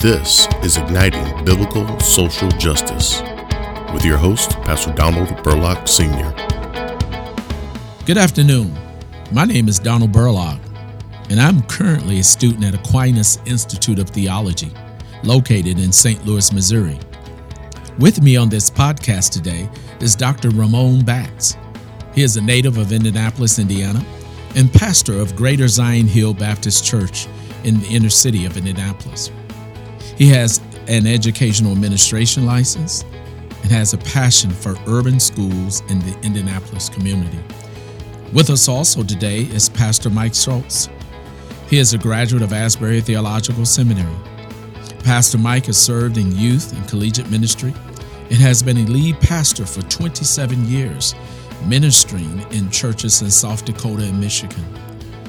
This is Igniting Biblical Social Justice with your host, Pastor Donald Burlock Sr. Good afternoon. My name is Donald Burlock, and I'm currently a student at Aquinas Institute of Theology, located in St. Louis, Missouri. With me on this podcast today is Dr. Ramon Batts. He is a native of Indianapolis, Indiana, and pastor of Greater Zion Hill Baptist Church in the inner city of Indianapolis. He has an educational administration license and has a passion for urban schools in the Indianapolis community. With us also today is Pastor Mike Schultz. He is a graduate of Asbury Theological Seminary. Pastor Mike has served in youth and collegiate ministry and has been a lead pastor for 27 years, ministering in churches in South Dakota and Michigan.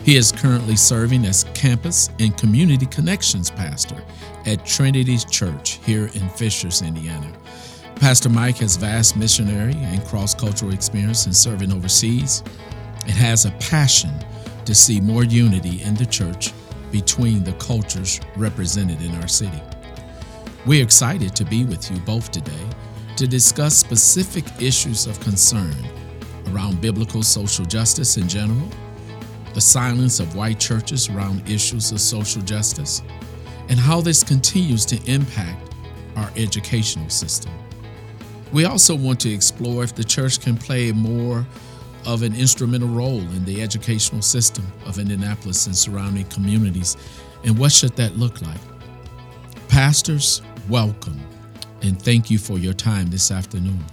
He is currently serving as campus and community connections pastor at Trinity Church here in Fishers, Indiana. Pastor Mike has vast missionary and cross cultural experience in serving overseas and has a passion to see more unity in the church between the cultures represented in our city. We're excited to be with you both today to discuss specific issues of concern around biblical social justice in general, the silence of white churches around issues of social justice, and how this continues to impact our educational system. We also want to explore if the church can play more of an instrumental role in the educational system of Indianapolis and surrounding communities, and what should that look like? Pastors, welcome, and thank you for your time this afternoon.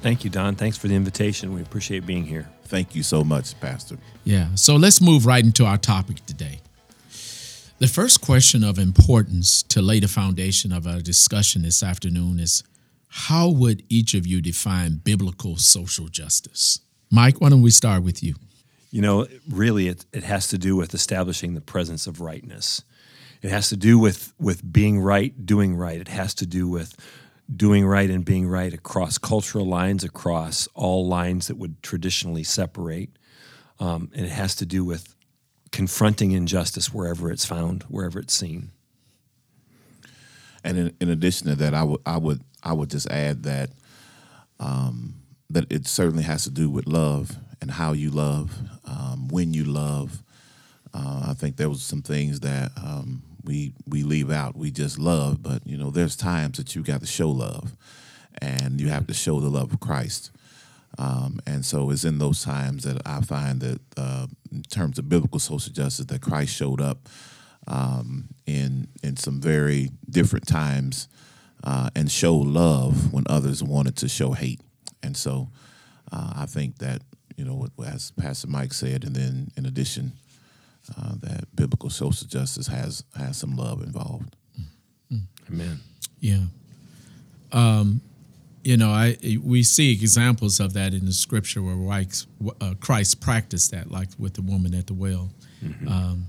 Thank you, Don. Thanks for the invitation. We appreciate being here. Thank you so much, Pastor. Yeah, so let's move right into our topic today. The first question of importance to lay the foundation of our discussion this afternoon is how would each of you define biblical social justice? Mike, why don't we start with you? You know, really, it, it has to do with establishing the presence of rightness. It has to do with, with being right, doing right. It has to do with doing right and being right across cultural lines, across all lines that would traditionally separate. Um, and it has to do with confronting injustice wherever it's found, wherever it's seen. And in, in addition to that, I would I would I would just add that um, that it certainly has to do with love and how you love, um, when you love. Uh, I think there was some things that um, we we leave out. We just love, but you know, there's times that you got to show love, and you have to show the love of Christ. Um, and so it's in those times that I find that, uh, in terms of biblical social justice, that Christ showed up um, in in some very different times uh, and showed love when others wanted to show hate. And so uh, I think that you know, as Pastor Mike said, and then in addition, uh, that biblical social justice has has some love involved. Mm-hmm. Amen. Yeah. Um, you know, I we see examples of that in the scripture where uh, Christ practiced that, like with the woman at the well. Mm-hmm. Um,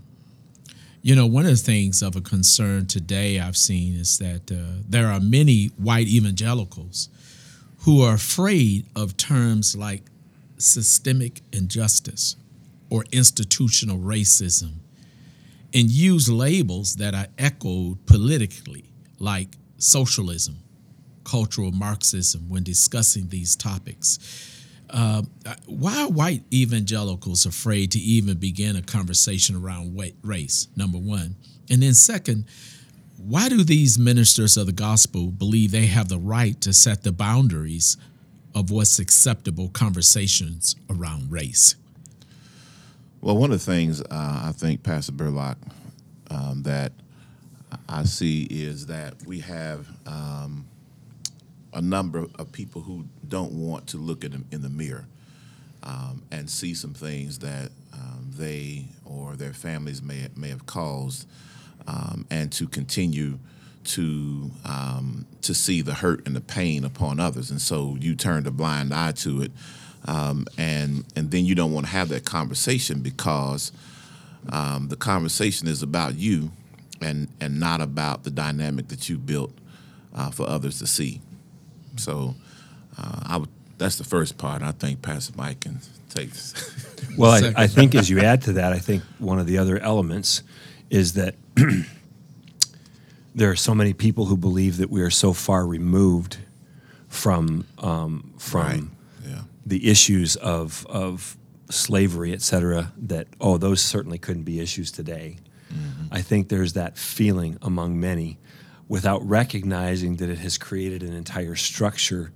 you know, one of the things of a concern today I've seen is that uh, there are many white evangelicals who are afraid of terms like systemic injustice or institutional racism and use labels that are echoed politically, like socialism cultural Marxism when discussing these topics. Uh, why are white evangelicals afraid to even begin a conversation around race, number one? And then, second, why do these ministers of the gospel believe they have the right to set the boundaries of what's acceptable conversations around race? Well, one of the things uh, I think, Pastor Burlock, um, that I see is that we have um, a number of people who don't want to look at them in the mirror um, and see some things that um, they or their families may may have caused, um, and to continue to um, to see the hurt and the pain upon others, and so you turn a blind eye to it, um, and and then you don't want to have that conversation because um, the conversation is about you, and and not about the dynamic that you built uh, for others to see. So uh, I would, that's the first part. I think Pastor Mike can take. well, I, I, think as you add to that, I think one of the other elements is that there are so many people who believe that we are so far removed from um, from Right. The issues of of slavery, et cetera, that oh, those certainly couldn't be issues today. I think there's that feeling among many, without recognizing that it has created an entire structure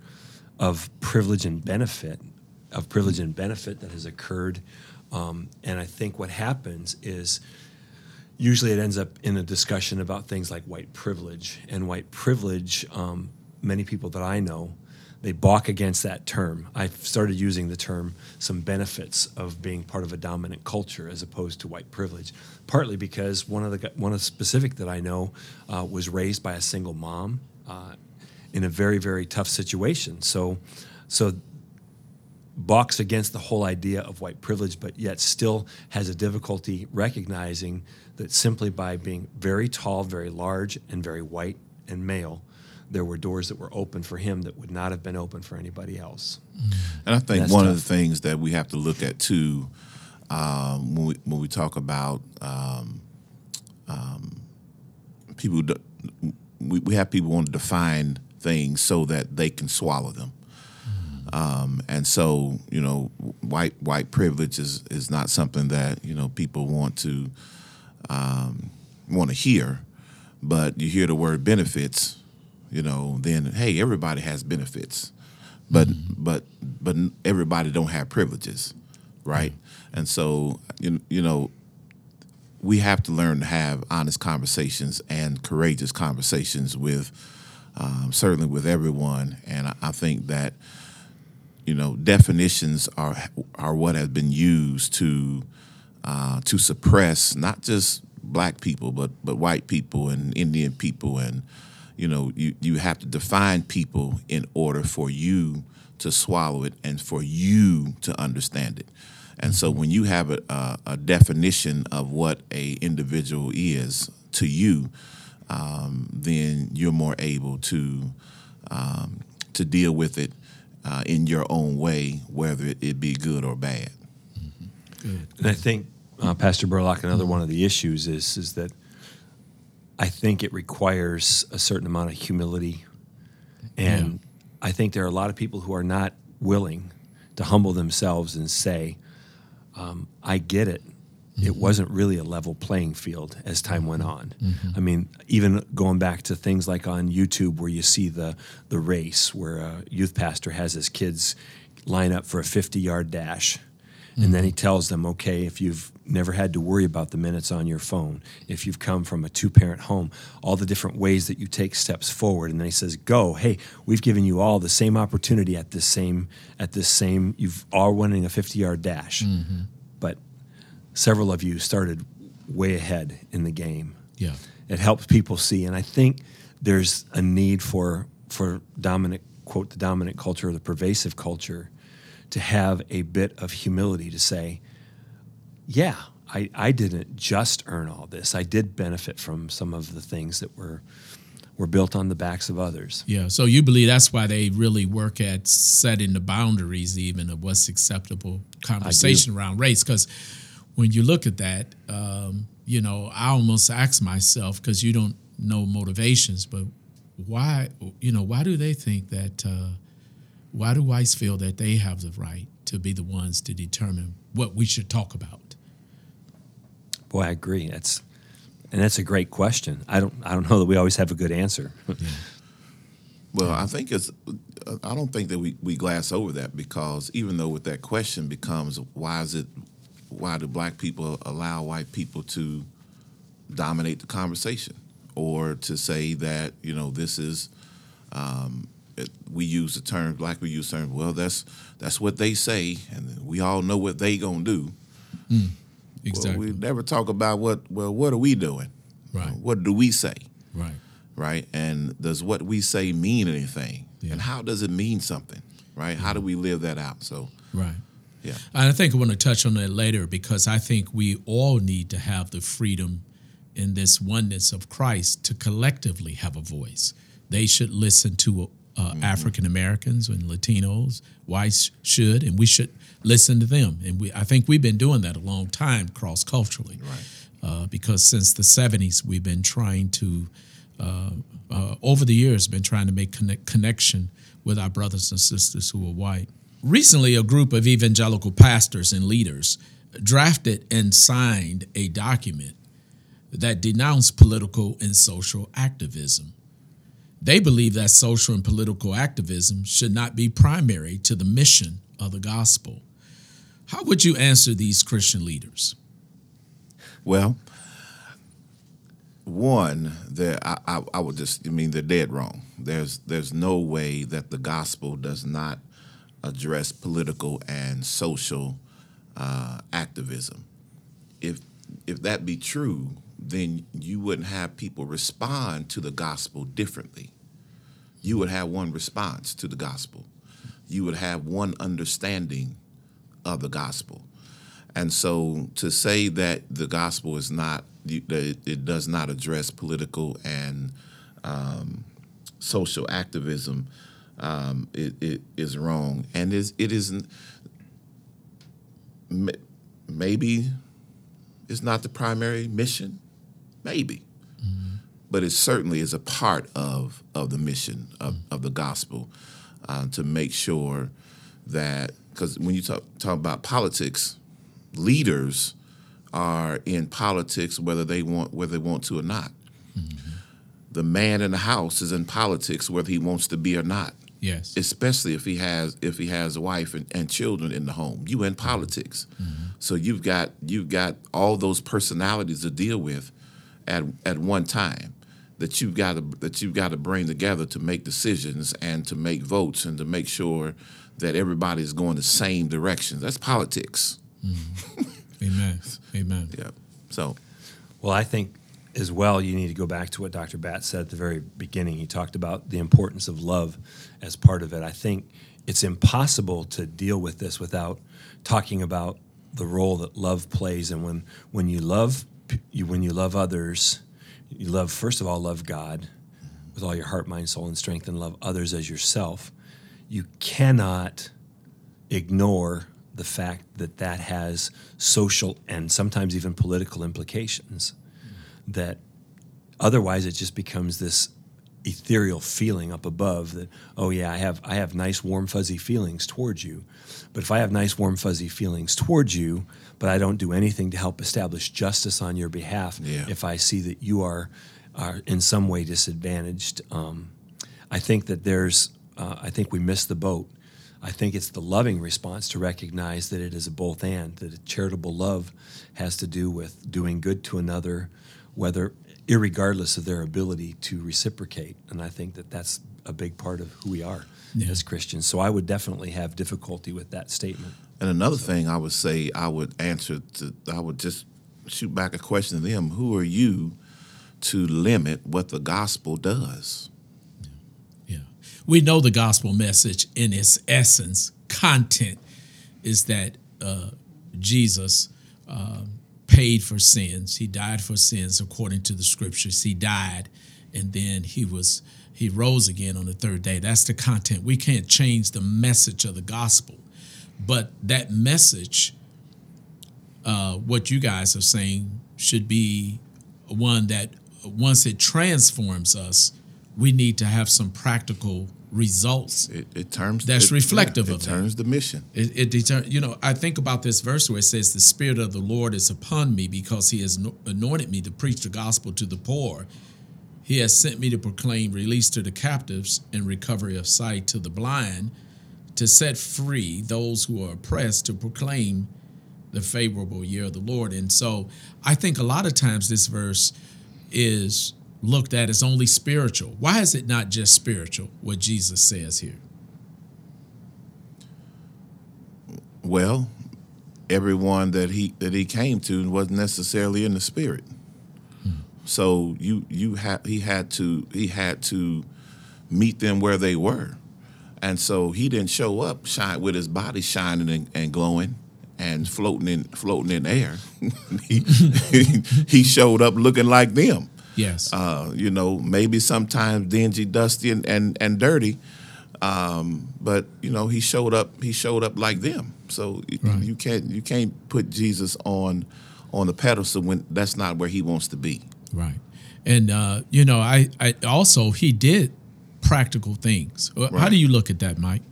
of privilege and benefit, of privilege and benefit that has occurred. Um, and I think what happens is usually it ends up in a discussion about things like white privilege. And white privilege, um, many people that I know, they balk against that term. I've started using the term some benefits of being part of a dominant culture as opposed to white privilege. Partly because one of the one of the specific that I know uh, was raised by a single mom uh, in a very very tough situation. So, so balks against the whole idea of white privilege, but yet still has a difficulty recognizing that simply by being very tall, very large, and very white and male, there were doors that were open for him that would not have been open for anybody else. And I think That's one of the things that we have to look at too, um, when we when we talk about um, um, people, we, we have people want to define things so that they can swallow them. Um, and so, you know, white white privilege is, is not something that you know people want to um, want to hear. But you hear the word benefits, you know, then hey, everybody has benefits, but but but everybody don't have privileges, right? And so you you know, we have to learn to have honest conversations and courageous conversations with um, certainly with everyone. And I, I think that you know definitions are are what has been used to uh, to suppress not just black people but but white people and Indian people and you know you you have to define people in order for you to swallow it and for you to understand it. And so when you have a, a, a definition of what a individual is to you, um, then you're more able to um, to deal with it uh, in your own way, whether it, be good or bad. And I think, uh, Pastor Burlock, another one of the issues is is that I think it requires a certain amount of humility, and I think there are a lot of people who are not willing to humble themselves and say, um, "I get it." It mm-hmm. wasn't really a level playing field as time went on. Mm-hmm. I mean, even going back to things like on YouTube where you see the the race where a youth pastor has his kids line up for a 50 yard dash. And then he mm-hmm. tells them, okay, if you've never had to worry about the minutes on your phone, if you've come from a two parent home, all the different ways that you take steps forward. And then he says, go, hey, we've given you all the same opportunity at this same, at this same, you've all running a 50 yard dash. Mm-hmm. But several of you started way ahead in the game Yeah. it helps people see and i think there's a need for for dominant quote the dominant culture or the pervasive culture to have a bit of humility to say yeah I, I didn't just earn all this i did benefit from some of the things that were were built on the backs of others Yeah. So you believe that's why they really work at setting the boundaries, even of what's acceptable conversation around race. Because when you look at that, um, you know, I almost ask myself because you don't know motivations, but why, you know, why do they think that? Uh, why do whites feel that they have the right to be the ones to determine what we should talk about? Boy i agree. That's and that's a great question. I don't i don't know that we always have a good answer. Well, I think it's. I don't think that we, we glass over that because even though with that question becomes why is it why do black people allow white people to dominate the conversation? Or to say that you know this is um, it, we use the term black we use the term well that's that's what they say and we all know what they gonna do. Exactly. Well, we never talk about what well what are we doing? Right. What do we say? right. right? And does what we say mean anything? Yeah. And how does it mean something, right? How do we live that out? So, Right. yeah, And I think I want to touch on that later because I think we all need to have the freedom in this oneness of Christ to collectively have a voice. They should listen to uh, African Americans and Latinos. Whites should, and we should listen to them. And we, I think we've been doing that a long time cross culturally. Right. Uh, because since the 70s, we've been trying to uh, uh, over the years been trying to make connect, connection with our brothers and sisters who are white. Recently, a group of evangelical pastors and leaders drafted and signed a document that denounced political and social activism. They believe that social and political activism should not be primary to the mission of the gospel. How would you answer these Christian leaders? Well, one, there I, I, I would just I mean they're dead wrong. There's there's no way that the gospel does not address political and social uh, activism. If if that be true, then you wouldn't have people respond to the gospel differently. You would have one response to the gospel. You would have one understanding of the gospel. And so to say that the gospel is not that it does not address political and um, social activism um, it, it is wrong, and is it isn't. Maybe it's not the primary mission, maybe, mm-hmm. but it certainly is a part of of the mission of, mm-hmm. of the gospel uh, to make sure that because when you talk talk about politics, leaders are in politics whether they want whether they want to or not. Mm-hmm. The man in the house is in politics whether he wants to be or not. Yes. Especially if he has if he has a wife and, and children in the home. You in politics. Mm-hmm. So you've got you've got all those personalities to deal with at at one time that you've got to that you've got to bring together to make decisions and to make votes and to make sure that everybody is going the same direction. That's politics. Mm-hmm. Amen. Amen. Yeah. So well, I think as well, you need to go back to what Dr. Batts said at the very beginning. He talked about the importance of love as part of it. I think it's impossible to deal with this without talking about the role that love plays. And when, when you love you, when you love others, you love first of all love God with all your heart, mind, soul, and strength, and love others as yourself. You cannot ignore the fact that that has social and sometimes even political implications that otherwise it just becomes this ethereal feeling up above that oh yeah i have i have nice warm fuzzy feelings towards you but if i have nice warm fuzzy feelings towards you but i don't do anything to help establish justice on your behalf yeah. if i see that you are are in some way disadvantaged um, i think that there's uh, i think we missed the boat i think it's the loving response to recognize that it is a both and that a charitable love has to do with doing good to another whether regardless of their ability to reciprocate. And I think that that's a big part of who we are yeah. as Christians. So I would definitely have difficulty with that statement. And another so. thing I would say, I would answer to, I would just shoot back a question to them: Who are you to limit what the gospel does? We know the gospel message in its essence, content, is that uh, Jesus. Um, paid for sins. He died for sins according to the scriptures. He died and then he was he rose again on the third day. That's the content. We can't change the message of the gospel. But that message, uh, what you guys are saying, should be one that once it transforms us, we need to have some practical results. It, it turns that's it, reflective yeah, of it turns the mission. It, it deter, you know, I think about this verse where it says, "The Spirit of the Lord is upon me because He has anointed me to preach the gospel to the poor. He has sent me to proclaim release to the captives and recovery of sight to the blind, to set free those who are oppressed, to proclaim the favorable year of the Lord." And so, I think a lot of times this verse is looked at as only spiritual. Why is it not just spiritual, what Jesus says here? Well, everyone that he that he came to wasn't necessarily in the spirit. Hmm. So you you had he had to he had to meet them where they were. And so he didn't show up shine with his body shining and, and glowing and floating in floating in air. he, he showed up looking like them. Yes. Uh, you know, maybe sometimes dingy, dusty, and and, and dirty. Um, but you know, he showed up. He showed up like them. So right. you can't you can't put Jesus on on the pedestal when that's not where he wants to be. Right. And uh, you know, I, I also he did practical things. Uh, How Right. do you look at that, Mike?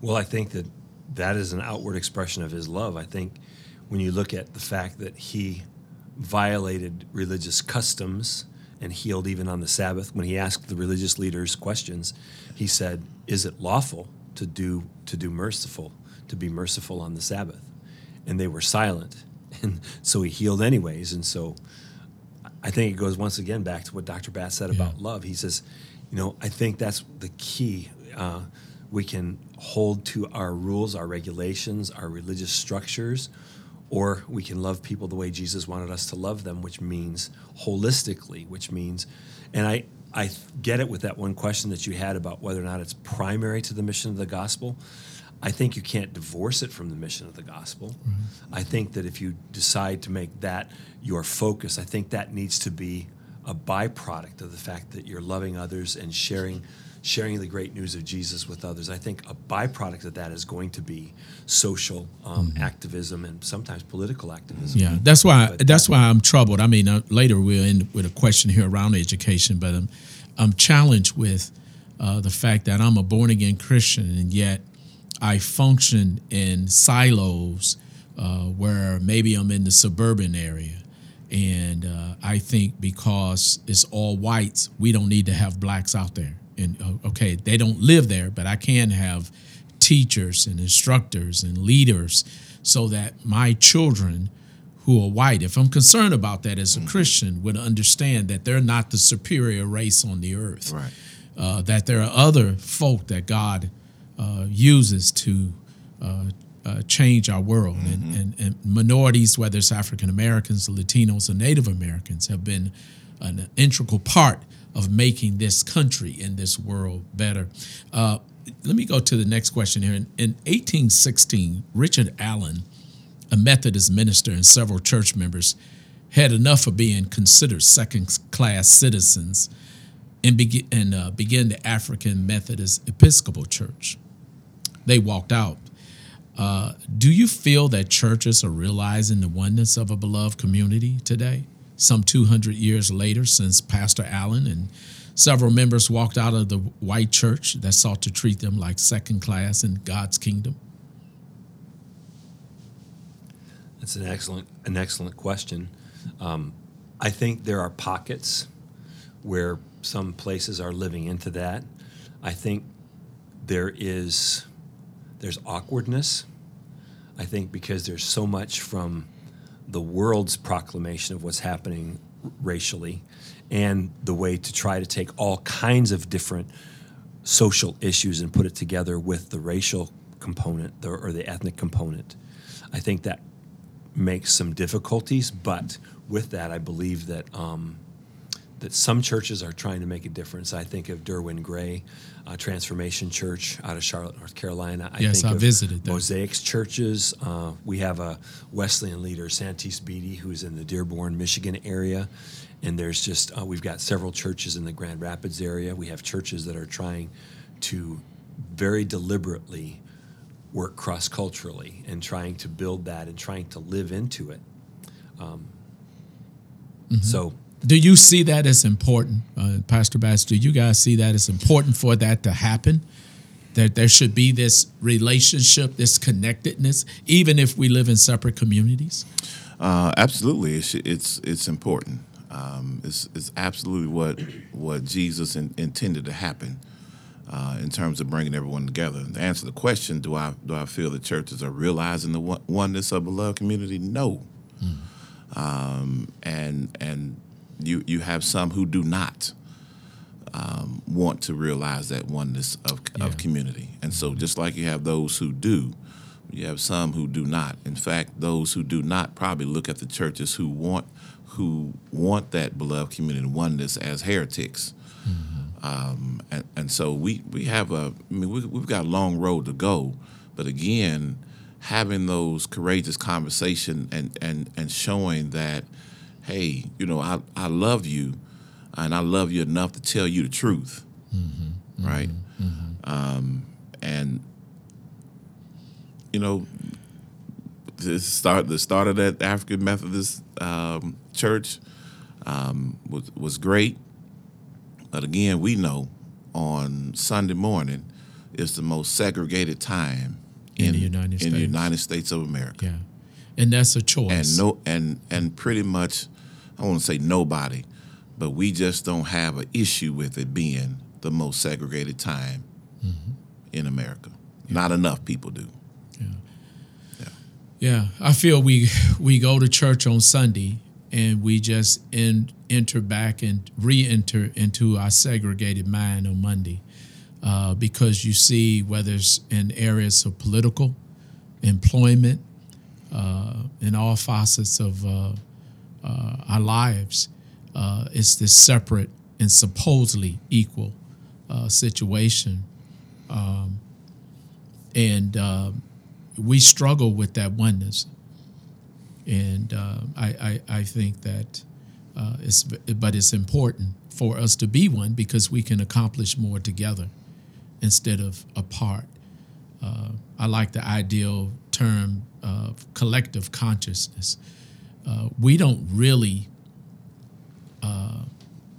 Well, I think that that is an outward expression of his love. I think when you look at the fact that he violated religious customs and healed even on the Sabbath, when he asked the religious leaders questions, he said, "Is it lawful to do to do merciful to be merciful on the Sabbath?" And they were silent, and so he healed anyways. And so I think it goes once again back to what Dr. Batts said about love. He says, you know, I think that's the key. Uh, we can hold to our rules, our regulations, our religious structures, or we can love people the way Jesus wanted us to love them, which means holistically, which means, and I, I get it with that one question that you had about whether or not it's primary to the mission of the gospel. I think you can't divorce it from the mission of the gospel. Mm-hmm. I think that if you decide to make that your focus, I think that needs to be a byproduct of the fact that you're loving others and sharing sharing the great news of Jesus with others. I think a byproduct of that is going to be social um, activism and sometimes political activism. Yeah, that's why But that's why I'm troubled. I mean, uh, later we'll end with a question here around education, but I'm I'm challenged with uh, the fact that I'm a born again Christian and yet I function in silos uh, where maybe I'm in the suburban area. And uh, I think because it's all whites, we don't need to have blacks out there. And uh, okay, they don't live there, but I can have teachers and instructors and leaders so that my children who are white, if I'm concerned about that as a Christian, would understand that they're not the superior race on the earth. Right. Uh, that there are other folk that God uh, uses to uh, uh, change our world. And, and, and minorities, whether it's African Americans, Latinos, or Native Americans, have been an integral part of making this country and this world better. Uh, let me go to the next question here. In, in 1816, Richard Allen, a Methodist minister and several church members, had enough of being considered second class citizens and, begin, and uh, began the African Methodist Episcopal Church. They walked out. Uh, do you feel that churches are realizing the oneness of a beloved community today, some 200 years later, since Pastor Allen and several members walked out of the white church that sought to treat them like second class in God's kingdom? That's an excellent an excellent question. Um, I think there are pockets where some places are living into that. I think there is there's awkwardness. I think because there's so much from the world's proclamation of what's happening racially and the way to try to take all kinds of different social issues and put it together with the racial component or the ethnic component. I think that makes some difficulties, but with that, I believe that um, that some churches are trying to make a difference. I think of Derwin Gray, uh, Transformation Church out of Charlotte, North Carolina. I Yes, think I of visited them. Mosaics churches. Uh, we have a Wesleyan leader, Santis Beatty, who's in the Dearborn, Michigan area. And there's just, uh, we've got several churches in the Grand Rapids area. We have churches that are trying to very deliberately work cross culturally and trying to build that and trying to live into it. Um, So, Do you see that as important, uh, Pastor Batts? Do you guys see that as important for that to happen? That there should be this relationship, this connectedness, even if we live in separate communities? Uh, absolutely, it's it's, it's important. Um, it's, it's absolutely what what Jesus in, intended to happen uh, in terms of bringing everyone together. To answer the question, do I do I feel the churches are realizing the one- oneness of a beloved community? No, um, and and you you have some who do not um, want to realize that oneness of Yeah. of community, and so just like you have those who do, you have some who do not. In fact, those who do not probably look at the churches who want who want that beloved community oneness as heretics. Um, and, and so we, we have a, I mean, we, we've got a long road to go, but again, having those courageous conversation and, and, and showing that, hey, you know, I, I love you and I love you enough to tell you the truth. Right. Um, and, you know, the start the start of that African Methodist um, church. um, was was great. But again, we know on Sunday morning is the most segregated time In the United in States. the United States of America. Yeah. And that's a choice. And no and and pretty much I won't say nobody, but we just don't have an issue with it being the most segregated time Mm-hmm. in America. Not enough people do. Yeah, Yeah. I feel we we go to church on Sunday and we just in, enter back and re-enter into our segregated mind on Monday, uh, because you see whether it's in areas of political, employment, uh, in all facets of uh, uh, our lives, uh, it's this separate and supposedly equal uh, situation, um, and. um we struggle with that oneness, and uh, I, I I think that uh, it's but it's important for us to be one because we can accomplish more together instead of apart. Uh, I like the ideal term of collective consciousness. Uh, we don't really uh,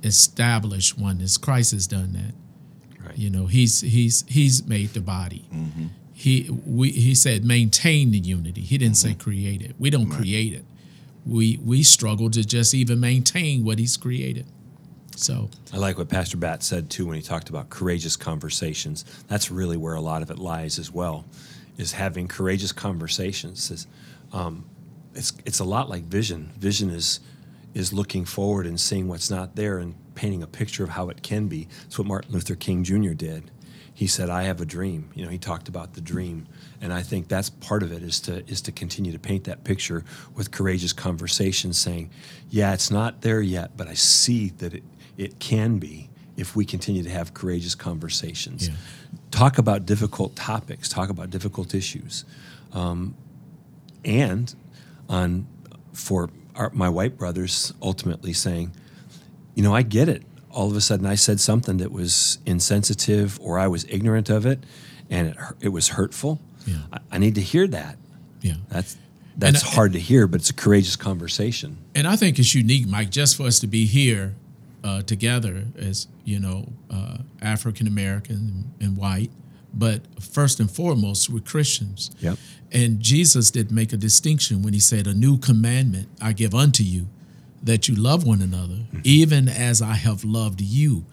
establish oneness. Christ has done that. Right. You know, he's he's he's made the body he we he said maintain the unity. He didn't say create it. We don't create it. We we struggle to just even maintain what he's created. So I like what Pastor Batts said too when he talked about courageous conversations. That's really where a lot of it lies as well, is having courageous conversations. Is, um, it's it's a lot like vision. Vision is is looking forward and seeing what's not there and painting a picture of how it can be. It's what Martin Luther King Jr. did. He said, "I have a dream." You know, he talked about the dream, and I think that's part of it is to is to continue to paint that picture with courageous conversations, saying, "Yeah, it's not there yet, but I see that it it can be if we continue to have courageous conversations. Yeah. Talk about difficult topics. Talk about difficult issues, um, and on for our, my white brothers ultimately saying, you know, I get it. All of a sudden, I said something that was insensitive or I was ignorant of it, and it it was hurtful. Yeah. I, I need to hear that. yeah. That's that's hard to hear, but it's a courageous conversation. and I think it's unique, Mike, just for us to be here uh, together as you know, uh, African American and white, but first and foremost, we're Christians. Yep. And Jesus did make a distinction when he said, "A new commandment I give unto you, that you love one another, mm-hmm. even as I have loved you.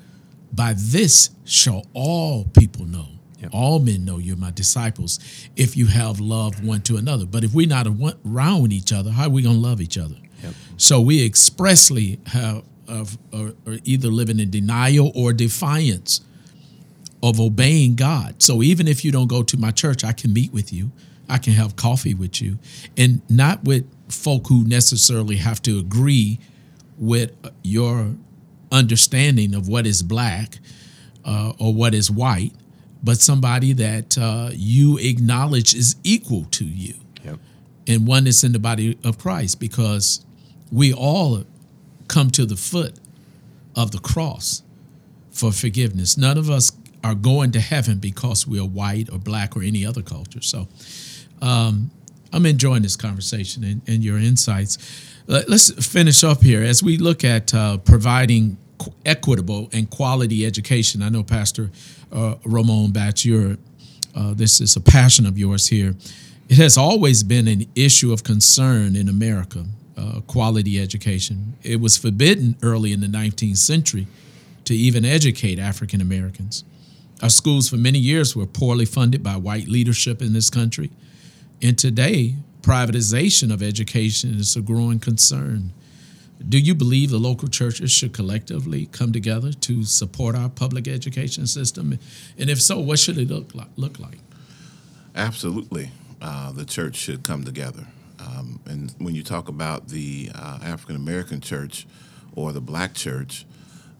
By this shall all people know." Yep. All men know you're my disciples if you have love one to another. But if we're not around each other, how are we going to love each other? Yep. So we expressly have are either living in denial or defiance of obeying God. So even if you don't go to my church, I can meet with you. I can have coffee with you, and not with folk who necessarily have to agree with your understanding of what is black uh, or what is white, but somebody that uh, you acknowledge is equal to you Yep. and oneness in the body of Christ because we all come to the foot of the cross for forgiveness. None of us are going to heaven because we are white or black or any other culture. So um, I'm enjoying this conversation and, and your insights. Let- Let's finish up here as we look at uh, providing equitable and quality education. I know Pastor uh, Ramon Batts, you're, uh, this is a passion of yours here. It has always been an issue of concern in America, uh, quality education. It was forbidden early in the 19th century to even educate African Americans. Our schools for many years were poorly funded by white leadership in this country. And today, privatization of education is a growing concern. Do you believe the local churches should collectively come together to support our public education system? And if so, what should it look like? Look like? Absolutely, uh, the church should come together. Um, and when you talk about the uh, African American church or the black church,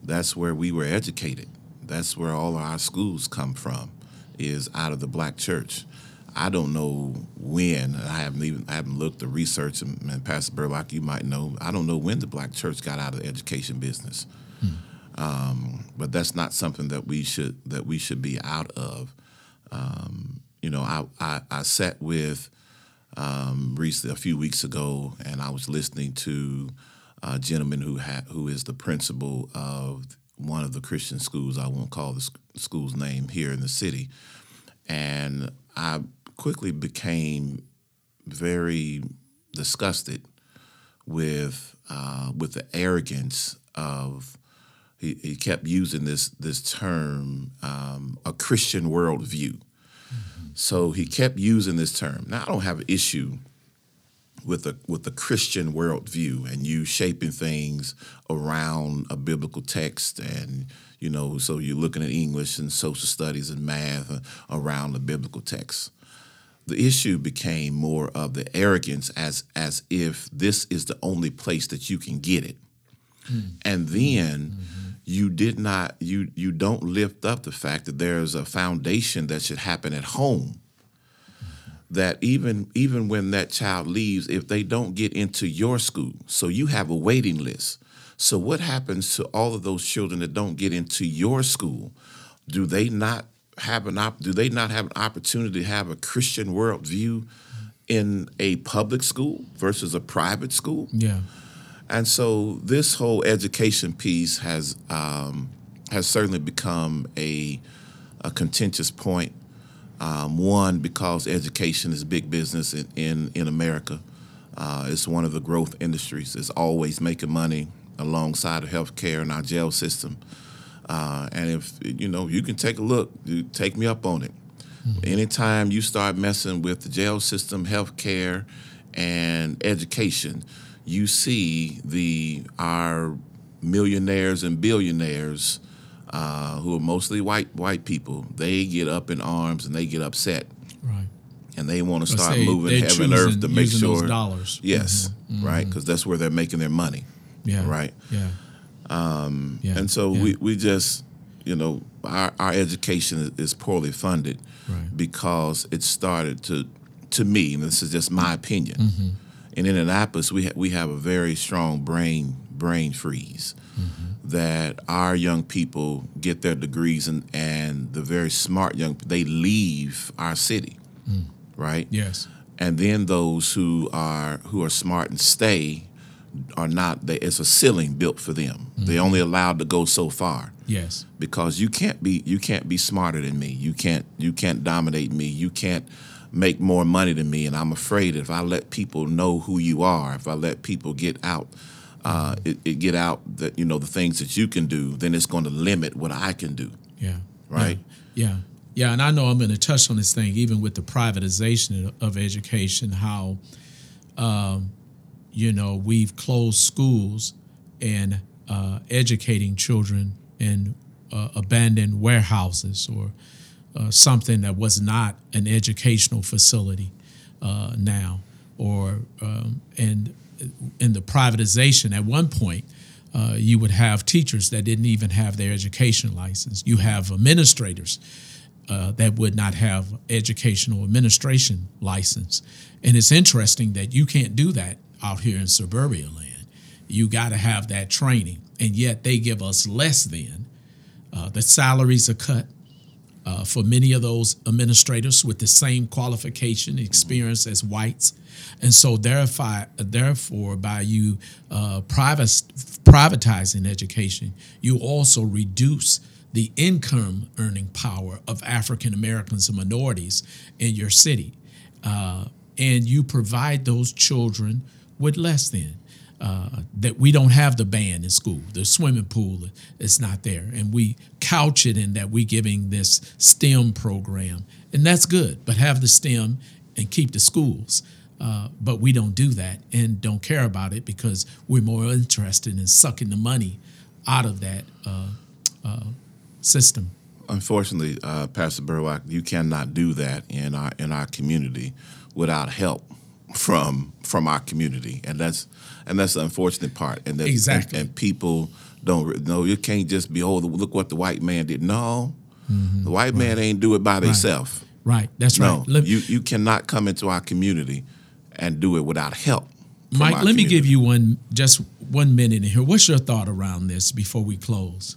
that's where we were educated. That's where all of our schools come from, is out of the black church. I don't know when. I haven't even I haven't looked the research, and, and Pastor Burlock, you might know. I don't know when the black church got out of the education business, um, but that's not something that we should that we should be out of. Um, you know, I, I, I sat with um, recently a few weeks ago, and I was listening to a gentleman who ha- who is the principal of one of the Christian schools. I won't call the school's name here in the city, and I quickly became very disgusted with uh, with the arrogance of. He, he kept using this this term, um, a Christian worldview. So he kept using this term. Now I don't have an issue with the with the Christian worldview and you shaping things around a biblical text and you know so you're looking at English and social studies and math around the biblical text. The issue became more of the arrogance as as if this is the only place that you can get it. And then mm-hmm. you did not you you don't lift up the fact that there's a foundation that should happen at home that even even when that child leaves if they don't get into your school so you have a waiting list. So what happens to all of those children that don't get into your school? Do they not have an op- do they not have an opportunity to have a christian worldview in a public school versus a private school? Yeah. And so this whole education piece has um, has certainly become a a contentious point um, one, because education is big business in, in, in America. Uh, it's one of the growth industries. It's always making money alongside of healthcare and our jail system. Uh, and if you know, you can take a look. You take me up on it. Mm-hmm. Anytime you start messing with the jail system, healthcare, and education, you see the our millionaires and billionaires uh, who are mostly white white people, they get up in arms and they get upset. Right. And they want to start moving heaven and earth to make sure dollars. Yes, mm-hmm. right, because that's where they're making their money. Yeah. Right. Yeah. Um, yeah. And so yeah. we we just you know our our education is poorly funded right. because it started to to me, and this is just my opinion. Mm-hmm. In Indianapolis, we ha- we have a very strong brain brain freeze. Mm-hmm that our young people get their degrees and, and the very smart young they leave our city mm. right yes and then those who are who are smart and stay are not they, it's a ceiling built for them mm. they're only allowed to go so far yes because you can't be you can't be smarter than me you can't you can't dominate me you can't make more money than me and i'm afraid if i let people know who you are if i let people get out uh, it, it, get out that you know the things that you can do, then it's going to limit what I can do. Yeah. Right. Yeah. yeah. Yeah, and I know I'm going to touch on this thing, even with the privatization of education, how, um, you know, we've closed schools and uh, educating children in uh, abandoned warehouses or uh, something that was not an educational facility uh, now, or um, and in the privatization, at one point, uh, you would have teachers that didn't even have their education license. You have administrators uh, that would not have educational administration license. And it's interesting that you can't do that out here in suburbia land. You got to have that training, and yet they give us less than. Uh, the salaries are cut uh, for many of those administrators with the same qualification experience as whites. And so, therefore, therefore by you uh, privatizing education, you also reduce the income earning power of African Americans and minorities in your city. Uh, and you provide those children with less than. Uh, that we don't have the band in school, the swimming pool is not there, and we couch it in that we're giving this STEM program, and that's good. But have the STEM and keep the schools. Uh, but we don't do that and don't care about it because we're more interested in sucking the money out of that uh, uh system. Unfortunately, uh, Pastor Burlock, you cannot do that in our in our community without help from from our community, and that's and that's the unfortunate part. And that, exactly, and, and people don't know. You can't just be oh look what the white man did. No, mm-hmm. the white right. man ain't do it by right. themselves. Right, that's no, right. you you cannot come into our community and do it without help. Mike, let community. me give you one just one minute in here. What's your thought around this before we close?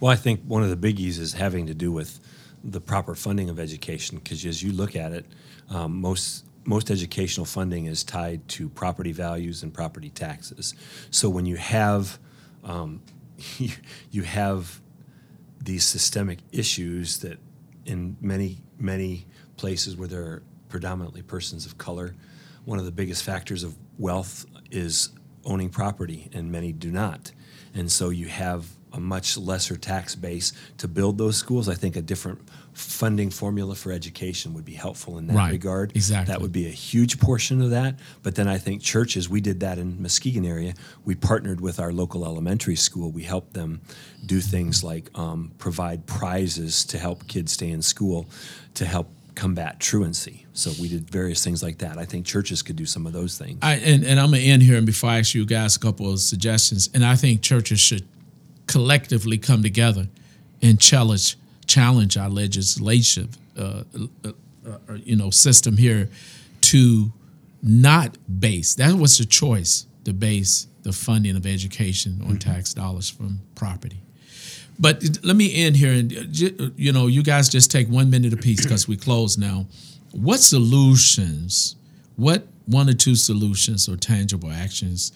Well, I think one of the biggies is having to do with the proper funding of education because as you look at it, um, most most educational funding is tied to property values and property taxes. So when you have um, you, you have these systemic issues that in many many places where there are predominantly persons of color, one of the biggest factors of wealth is owning property, and many do not. And so you have a much lesser tax base to build those schools. I think a different funding formula for education would be helpful in that Right, regard. exactly. That would be a huge portion of that. But then I think churches, we did that in Muskegon area. We partnered with our local elementary school. We helped them do things like um, provide prizes to help kids stay in school, to help combat truancy. So we did various things like that. I think churches could do some of those things. I, and, and I'm gonna end here, and before I ask you guys a couple of suggestions, and I think churches should collectively come together and challenge challenge our legislative, uh, uh, uh, you know, system here to not base. That was the choice to base the funding of education on tax dollars from property. But let me end here, and uh, you know, you guys just take one minute apiece because we close now. What solutions? What one or two solutions or tangible actions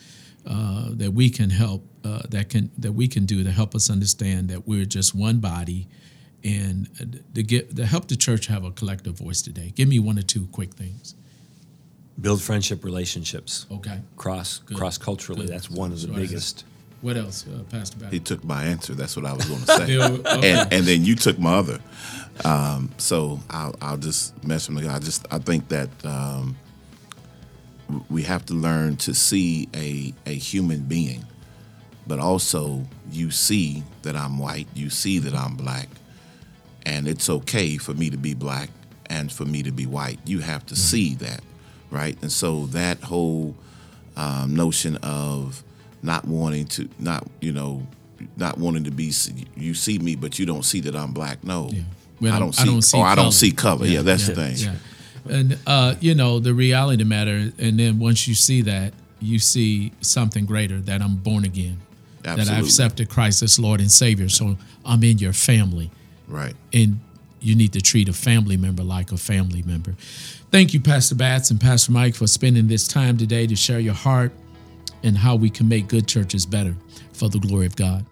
uh, that we can help uh, that can that we can do to help us understand that we're just one body, and uh, to get to help the church have a collective voice today? Give me one or two quick things. Build friendship relationships. Okay. Cross cross culturally. Good. That's one of the So biggest. What else, uh, Pastor Barry? He took my answer. That's what I was going to say. Okay. and, and then you took my other. Um, so I'll, I'll just mention the I just I think that um, we have to learn to see a a human being, but also you see that I'm white, you see that I'm black, and it's okay for me to be black and for me to be white. You have to see that, right? And so that whole um, notion of not wanting to, not you know, not wanting to be, you see me, but you don't see that I'm black. No, Well, I I don't see. I don't see or I don't color. see color. Yeah, that's the thing. Yeah. And uh, you know, the reality of the matter, and then once you see that, you see something greater that I'm born again. That I've accepted Christ as Lord and Savior. So I'm in your family. Right. And you need to treat a family member like a family member. Thank you, Pastor Batts and Pastor Mike, for spending this time today to share your heart and how we can make good churches better for the glory of God.